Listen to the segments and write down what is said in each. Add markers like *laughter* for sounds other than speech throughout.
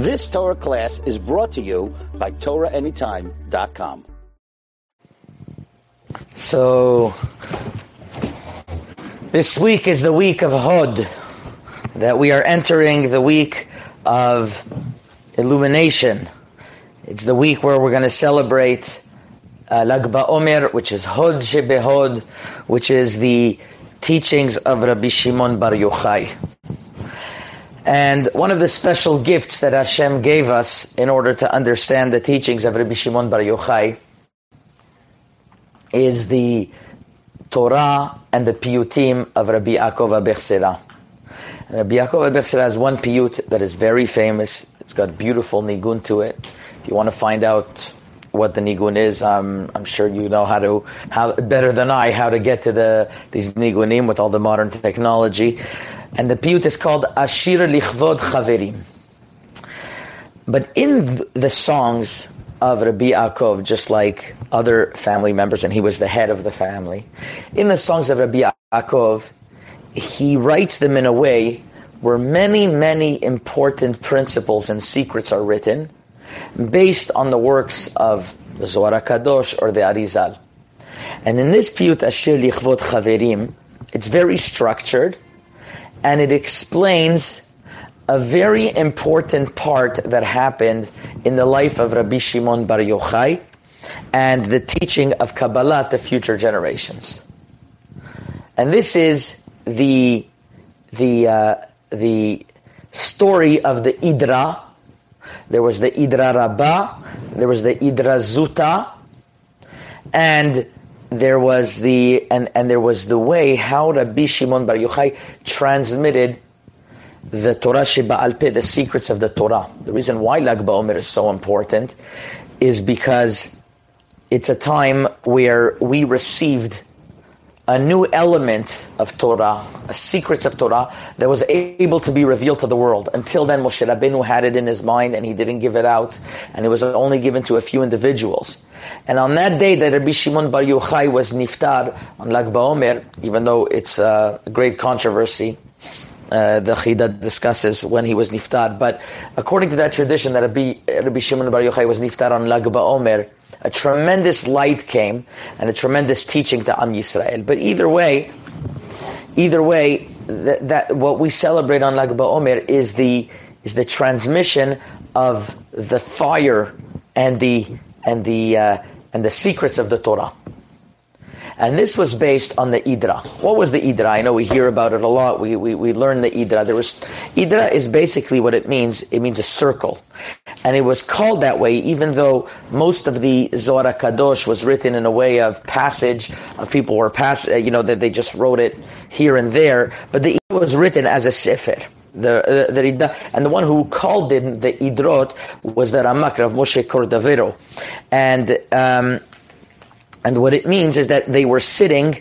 This Torah class is brought to you by TorahAnytime.com. So, this week is the week of Hod, that we are entering the week of illumination. It's the week where we're going to celebrate uh, Lag BaOmer, which is Hod Shebehod, which is the teachings of Rabbi Shimon Bar Yochai. And one of the special gifts that Hashem gave us in order to understand the teachings of Rabbi Shimon Bar Yochai is the Torah and the piyutim of Rabbi Yaakov Abechsera. Rabbi Yaakov Abechsera has one piyut that is very famous. It's got beautiful nigun to it. If you want to find out what the nigun is, I'm, I'm sure you know how to, how better than I, how to get to the these nigunim with all the modern technology. And the piyut is called Ashir Lichvod Chaverim. But in the songs of Rabbi Yaakov, just like other family members, and he was the head of the family, in the songs of Rabbi Yaakov, he writes them in a way where many, many important principles and secrets are written based on the works of the Zohar Kadosh or the Arizal. And in this piyut Ashir Lichvod Chaverim, it's very structured, and it explains a very important part that happened in the life of Rabbi Shimon Bar Yochai and the teaching of Kabbalah to future generations. And this is the the uh, the story of the Idra. There was the Idra Rabbah, there was the Idra Zuta, and there was the and, and there was the way how Rabbi Shimon Bar Yochai transmitted the Torah Sheba'al Peh, the secrets of the Torah. The reason why Lag BaOmer is so important is because it's a time where we received a new element of Torah, a secrets of Torah that was able to be revealed to the world. Until then, Moshe Rabbeinu had it in his mind and he didn't give it out, and it was only given to a few individuals. And on that day that Rabbi Shimon Bar Yochai was niftar on Lag BaOmer, even though it's a great controversy, uh, the Chida discusses when he was niftar. But according to that tradition, that Rabbi, Rabbi Shimon Bar Yochai was niftar on Lag BaOmer, a tremendous light came and a tremendous teaching to Am Yisrael. But either way, either way, that, that what we celebrate on Lag BaOmer is the is the transmission of the fire and the and the uh, and the secrets of the Torah. And this was based on the Idra. What was the Idra? I know we hear about it a lot. We, we, we learn the Idra. There was, Idra is basically what it means. It means a circle. And it was called that way even though most of the Zohar Kadosh was written in a way of passage, of people were pass, uh, you know, that they just wrote it here and there. But the Idra was written as a Sefer. The, uh, the, and the one who called it the Idrot was the Ramak of Moshe Cordovero. And, um, and what it means is that they were sitting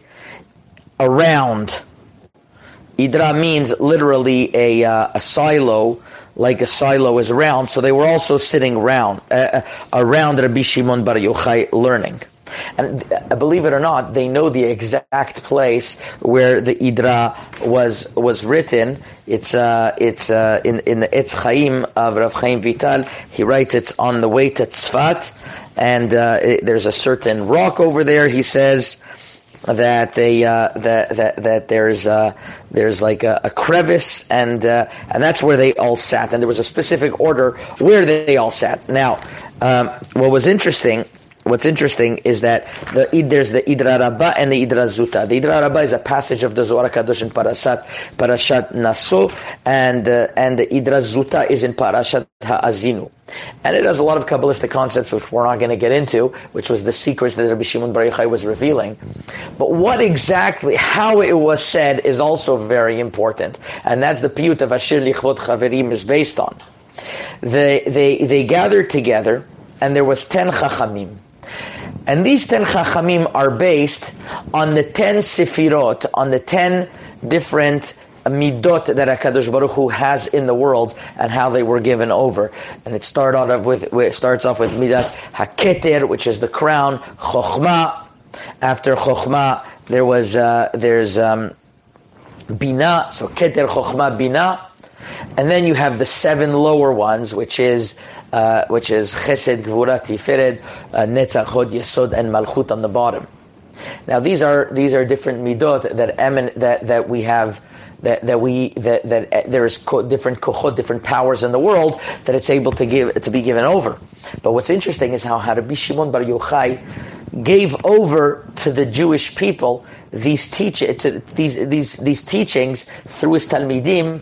around. Idra means literally a, uh, a silo, like a silo is round. So they were also sitting around, uh, around Rabbi Shimon Bar Yochai learning. And uh, believe it or not, they know the exact place where the Idra was was written. It's uh, it's uh, in in the Etz Chaim of Rav Chaim Vital. He writes it's on the way to Tzfat, and uh, it, there's a certain rock over there. He says that they uh, that, that that there's uh, there's like a, a crevice and uh, and that's where they all sat and there was a specific order where they all sat. Now, um, what was interesting. What's interesting is that the, there's the Idra Rabbah and the Idra Zuta. The Idra Rabbah is a passage of the Zohar Kadosh in Parashat, Parashat Naso, and uh, and the Idra Zuta is in Parashat Ha'azinu. And it has a lot of Kabbalistic concepts which we're not going to get into, which was the secrets that Rabbi Shimon Bar Yochai was revealing. But what exactly, how it was said is also very important. And that's the piyut of Ashir Lichvod Chaverim is based on. They, they, they gathered together, and there was ten Chachamim. And these ten Chachamim are based on the ten Sefirot, on the ten different midot that Hakadosh Baruch Hu has in the world and how they were given over. And it start off with it starts off with midat haketer, which is the crown. Chokhmah. After chokhmah, there was uh, there's um, bina. So keter chokhmah bina. And then you have the seven lower ones, which is uh, which is Chesed, Gvura, Tiferet, uh, Netzach, Hod, Yesod, and Malchut on the bottom. Now these are these are different midot that emin, that that we have that, that we that, that uh, there is co- different kochot, different powers in the world that it's able to give to be given over. But what's interesting is how Rabbi Shimon Bar Yochai gave over to the Jewish people these teach these these these teachings through his talmidim.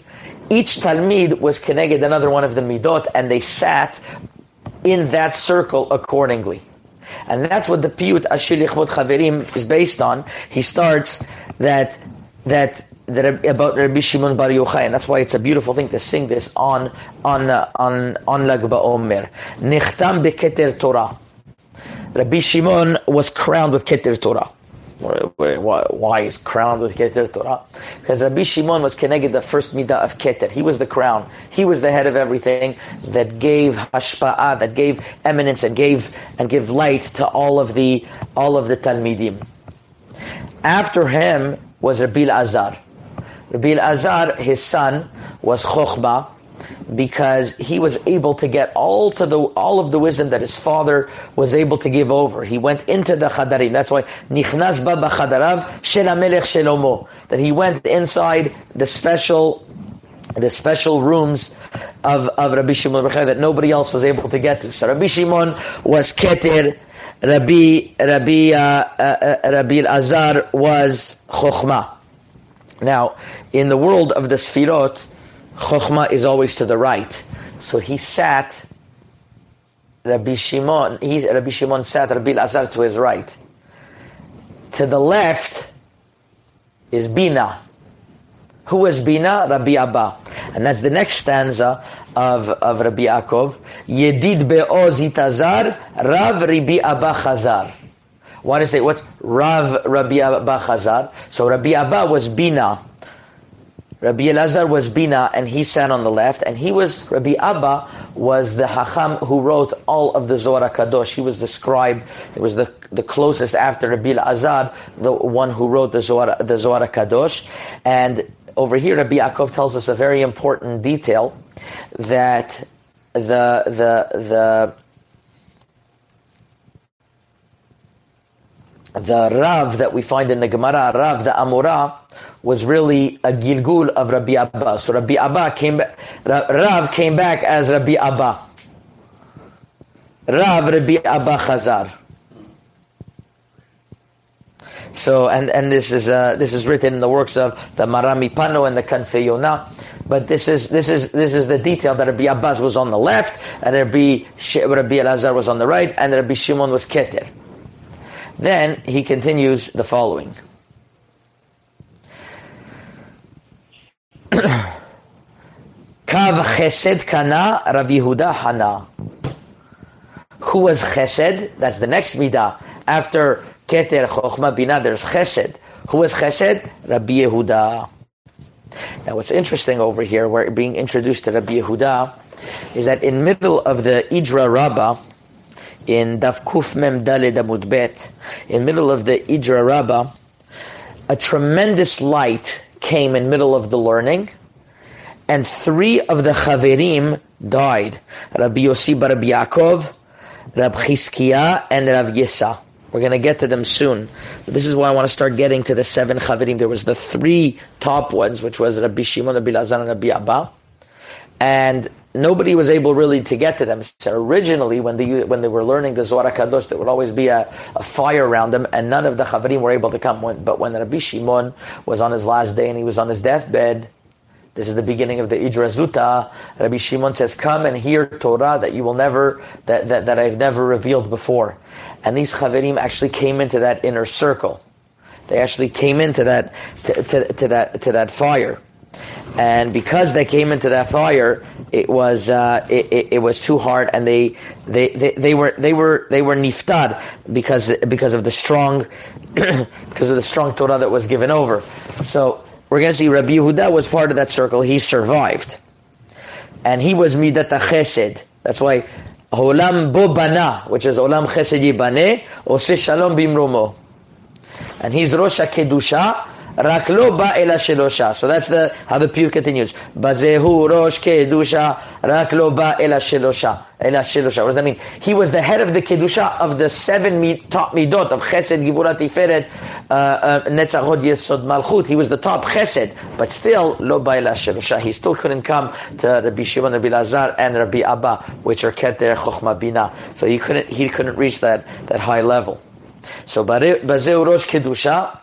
Each talmid was connected another one of the midot, and they sat in that circle accordingly. And that's what the piyut Ashir Lichvod Chaverim is based on. He starts that that that about Rabbi Shimon Bar Yochai, and that's why it's a beautiful thing to sing this on on uh, on on Lag BaOmer. Nichtam beKeter Torah. Rabbi Shimon was crowned with Keter Torah. Why is crowned with Keter Torah? Because Rabbi Shimon was connected the first midah of Keter. He was the crown. He was the head of everything that gave hashpa'ah, that gave eminence and gave and give light to all of the all of the talmidim. After him was Rabbi Azar. Rabbi Azar, his son, was Chochmah because he was able to get all to the all of the wisdom that his father was able to give over. He went into the chadarim. That's why nichnas ba chadarav shel melech shelomo. That he went inside the special the special rooms of, of Rabbi Shimon that nobody else was able to get to. So Rabbi Shimon was keter. Rabbi Rabbi uh, uh, uh Rabbi Azar was chokhmah. Now, in the world of the Sfirot, Chokhmah is always to the right. So he sat, Rabbi Shimon, he, Rabbi Shimon sat Rabbi Azar to his right. To the left is Bina. Who is Bina? Rabbi Abba. And that's the next stanza of, of Rabbi Yaakov. Yedid be'oz itazar, Rav Rabbi Abba Chazar. Does it say what's Rav Rabbi Abba Chazar? So Rabbi Abba was Bina. Rabbi Elazar was Bina, and he sat on the left, and he was Rabbi Abba was the Hacham who wrote all of the Zohar Kadosh. He was the scribe. It was the, the closest after Rabbi Elazar, the one who wrote the Zohar the Zohar Kadosh. And over here, Rabbi Yaakov tells us a very important detail that the the the the Rav that we find in the Gemara, Rav the Amora, was really a Gilgul of Rabbi Abba. So Rabbi Abba came back, Rav came back as Rabbi Abba. Rav Rabbi Abba Chazar. So, and, and this is, uh, this is written in the works of the Rama MiPano and the Kanfei Yonah. But this is, this is, this is the detail that Rabbi Abbas was on the left, and Rabbi, Rabbi Elazar was on the right, and Rabbi Shimon was Keter. Then he continues the following. *coughs* Kav Chesed Kana Rabbi Yehuda Hana. Who was Chesed? That's the next midah. After Keter Chochma Bina, there's Chesed. Who was Chesed? Rabbi Yehuda. Now, what's interesting over here, we're being introduced to Rabbi Yehuda, is that in middle of the Idra Rabbah, in Daf Kuf Mem Daled Amud Bet, in middle of the Idra Rabbah, a tremendous light came in middle of the learning, and three of the Chaverim died. Rabbi Yossi Bar Rabbi Yaakov, Rabbi Chizkiah, and Rabbi Yesa. We're going to get to them soon. But this is why I want to start getting to the seven Chaverim. There was the three top ones, which was Rabbi Shimon, Rabbi Lazar, and Rabbi Abba. And nobody was able really to get to them. So originally, when they when they were learning the Zohar Kadosh, there would always be a, a, fire around them, and none of the Chaverim were able to come. When, but when Rabbi Shimon was on his last day and he was on his deathbed, this is the beginning of the Idra Zuta. Rabbi Shimon says, "Come and hear Torah that you will never that that, that I've never revealed before." And these Chaverim actually came into that inner circle. They actually came into that to, to, to that to that fire and because they came into that fire, it was uh, it, it, it, was too hard, and they, they, they, they were they were they were niftar because because of the strong *coughs* because of the strong Torah that was given over. So we're going to see Rabbi Yehuda was part of that circle. He survived, and he was midat chesed. That's why olam bo bana, which is olam chesed yibane, ose shalom bimromo, and he's rosh kedusha Rak lo ba ela shelosha. So that's the how the piyut continues. Bazehu rosh kedusha rak ba ela shelosha. Ela shelosha. What does that mean? He was the head of the kedusha of the seven top midot of Chesed, Givurat, Tiferet, uh, uh, Netzachot, Yesod, Malchut. He was the top Chesed, but still lo ba ela shelosha. He still couldn't come to Rabbi Shimon, Rabbi Lazar, and Rabbi Abba, which are keter chokhma bina. So he couldn't he couldn't reach that that high level. So bazehu rosh kedusha.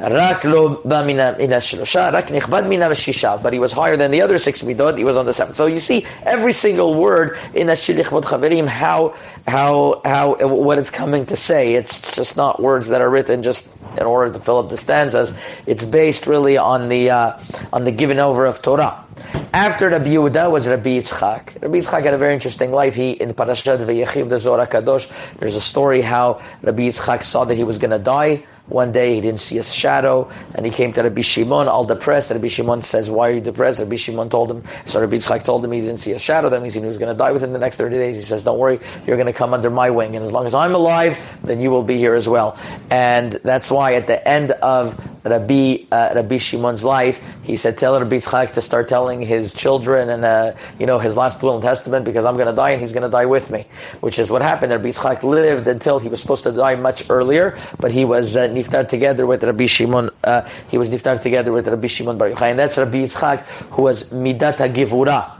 רק לא בא מן השלושה, רק נכבד מן השישה, but he was higher than the other six midot, he was on the seven. So you see, every single word in השיר לכבוד חברים, how, how, how, what it's coming to say. It's just not words that are written just in order to fill up the stanzas. It's based really on the, uh, on the giving over of Torah. After Rabbi Yehuda was Rabbi Yitzchak. Rabbi Yitzchak had a very interesting life. He, in Parashat Ve'yechiv, the Zohar Kadosh, there's a story how Rabbi Yitzchak saw that he was going to die. one day he didn't see a shadow, and he came to Rabbi Shimon all depressed. Rabbi Shimon says, "Why are you depressed?" Rabbi Shimon told him. So Rabbi Yitzchak told him he didn't see a shadow. That means he knew he was going to die within the next thirty days. He says, "Don't worry, you're going to come under my wing, and as long as I'm alive, then you will be here as well." And that's why at the end of Rabbi uh, Rabbi Shimon's life, he said, "Tell Rabbi Yitzchak to start telling his children and uh, you know his last will and testament because I'm going to die and he's going to die with me." Which is what happened. Rabbi Yitzchak lived until he was supposed to die much earlier, but he was uh, niftar together with Rabbi Shimon. Uh, he was niftar together with Rabbi Shimon Bar Yochai, and that's Rabbi Yitzchak who was midata givura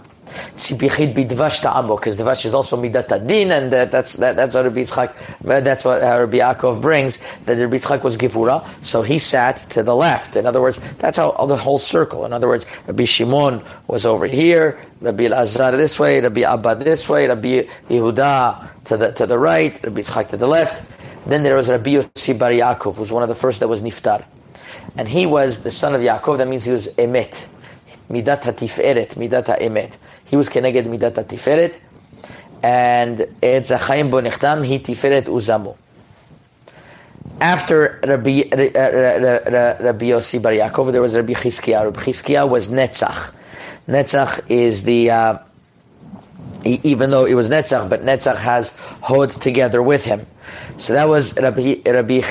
Tzipichit bidvash ta'amo, because dvash is also midat adin, and that, that's that, that's what Rabbi Yitzchak, that's what Rabbi Yaakov brings. That Rabbi Yitzchak was givura, so he sat to the left. In other words, that's how the whole circle. In other words, Rabbi Shimon was over here, Rabbi Azar this way, Rabbi Abba this way, Rabbi Yehuda to the to the right, Rabbi Yitzchak to the left. Then there was Rabbi Yossi Bar Yaakov, who was one of the first that was niftar, and he was the son of Yaakov. That means he was emet, midat hatiferet, midat haemet. He was keneged midat tiferet, and it's a chaim bo nechtam he tiferet uzamu. After Rabbi, uh, uh, uh, Rabbi Yossi Bar Yaakov, there was Rabbi Chizkiah. Rabbi Chizkiah was Netzach. Netzach is the, uh, even though it was Netzach, but Netzach has Hod together with him. So that was Rabbi, Rabbi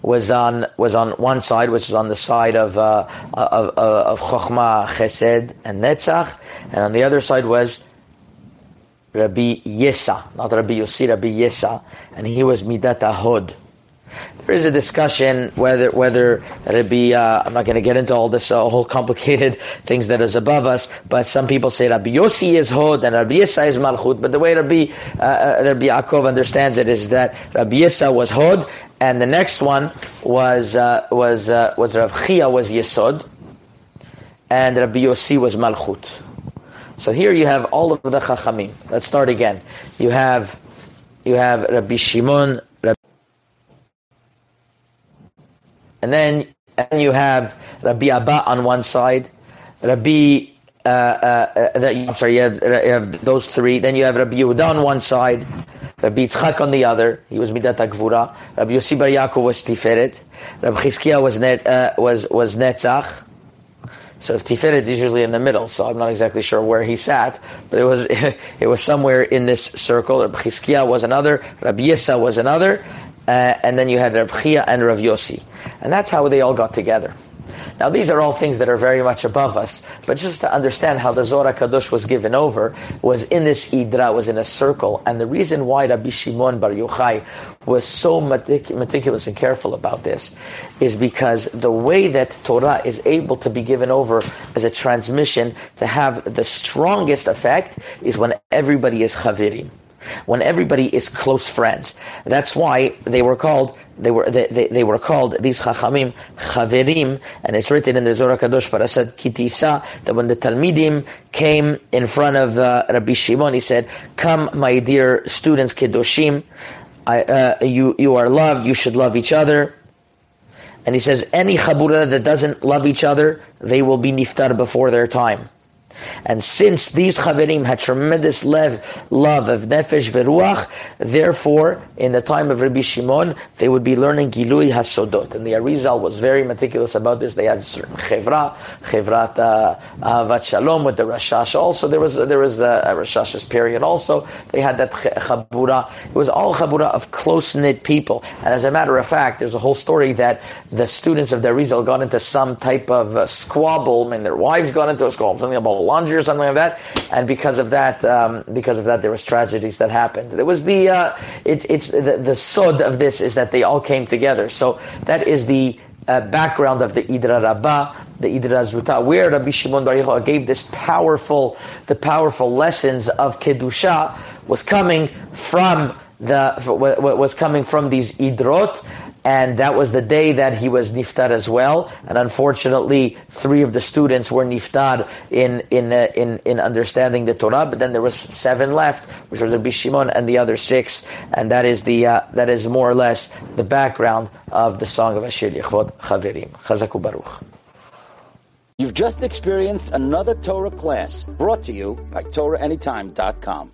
was on was on one side, which is on the side of uh, of, of, of Chochmah, Chesed, and Netzach, and on the other side was Rabbi Yesa, not Rabbi Yossi, Rabbi Yesa, and he was Midat Ahod. There is a discussion whether whether Rabbi. Uh, I'm not going to get into all this uh, whole complicated *laughs* things that is above us, but some people say Rabbi Yossi is Hod and Rabbi Yesa is Malchut. But the way Rabbi uh, uh Rabbi Yaakov understands it is that Rabbi Yesa was Hod, and the next one was uh, was uh, was Rav Chia was Yesod, and Rabbi Yossi was Malchut. So here you have all of the Chachamim. Let's start again. You have you have Rabbi Shimon, Rabbi, and then and you have Rabbi Abba on one side, Rabbi. Uh, uh, uh, I'm sorry, you have, you have, those three. Then you have Rabbi Yehuda on one side, Rabbi Yitzchak on the other. He was Midat Gvura. Rabbi Yossi Bar Yaakov was Tiferet. Rabbi Chizkiah was net, uh, was was Netzach. So if Tiferet is usually in the middle, so I'm not exactly sure where he sat, but it was *laughs* it was somewhere in this circle. Rabbi Chizkiah was another, Rabbi Yesa was another, uh, and then you had Rabbi Chia and Rabbi Yossi, and that's how they all got together. Now, these are all things that are very much above us, but just to understand how the Zohar Kadosh was given over was in this Idra, was in a circle, and the reason why Rabbi Shimon Bar Yochai was so metic- meticulous and careful about this is because the way that Torah is able to be given over as a transmission to have the strongest effect is when everybody is chavirim when everybody is close friends. That's why they were called they were they, they, they were called these chachamim chaverim, and it's written in the Zohar Kadosh Parashat Ki Tisa that when the Talmidim came in front of uh, Rabbi Shimon, he said, "Come, my dear students, kedoshim, I, uh, you you are loved. You should love each other." And he says, any chabura that doesn't love each other, they will be niftar before their time. And since these Chaverim had tremendous lev, love of Nefesh Veruach, therefore, in the time of Rabbi Shimon, they would be learning Gilui Hasodot. And the Arizal was very meticulous about this. They had certain Chevra, Chevrat uh, Ahavat Shalom with the Rashash. Also, there was, there was the uh, Rashash's period also. They had that Chabura. It was all Chabura of close-knit people. And as a matter of fact, there's a whole story that the students of the Arizal got into some type of uh, squabble. Mean, their wives got into a squabble, something about laundry or something like that. And because of that, um, because of that, there was tragedies that happened. There was the, uh, it, it's the, the sod of this is that they all came together. So that is the uh, background of the Idra Rabbah, the Idra Zuta, where Rabbi Shimon Bar Yochai gave this powerful, the powerful lessons of kedusha was coming from the was coming from these idrot and that was the day that he was niftar as well. And unfortunately, three of the students were niftar in in uh, in in understanding the Torah. But then there was seven left, which were the Bishimon and the other six, and that is the uh, that is more or less the background of the song of Ashir Lichvod Chaverim. Chazaku Baruch. You've just experienced another Torah class brought to you by TorahAnytime.com.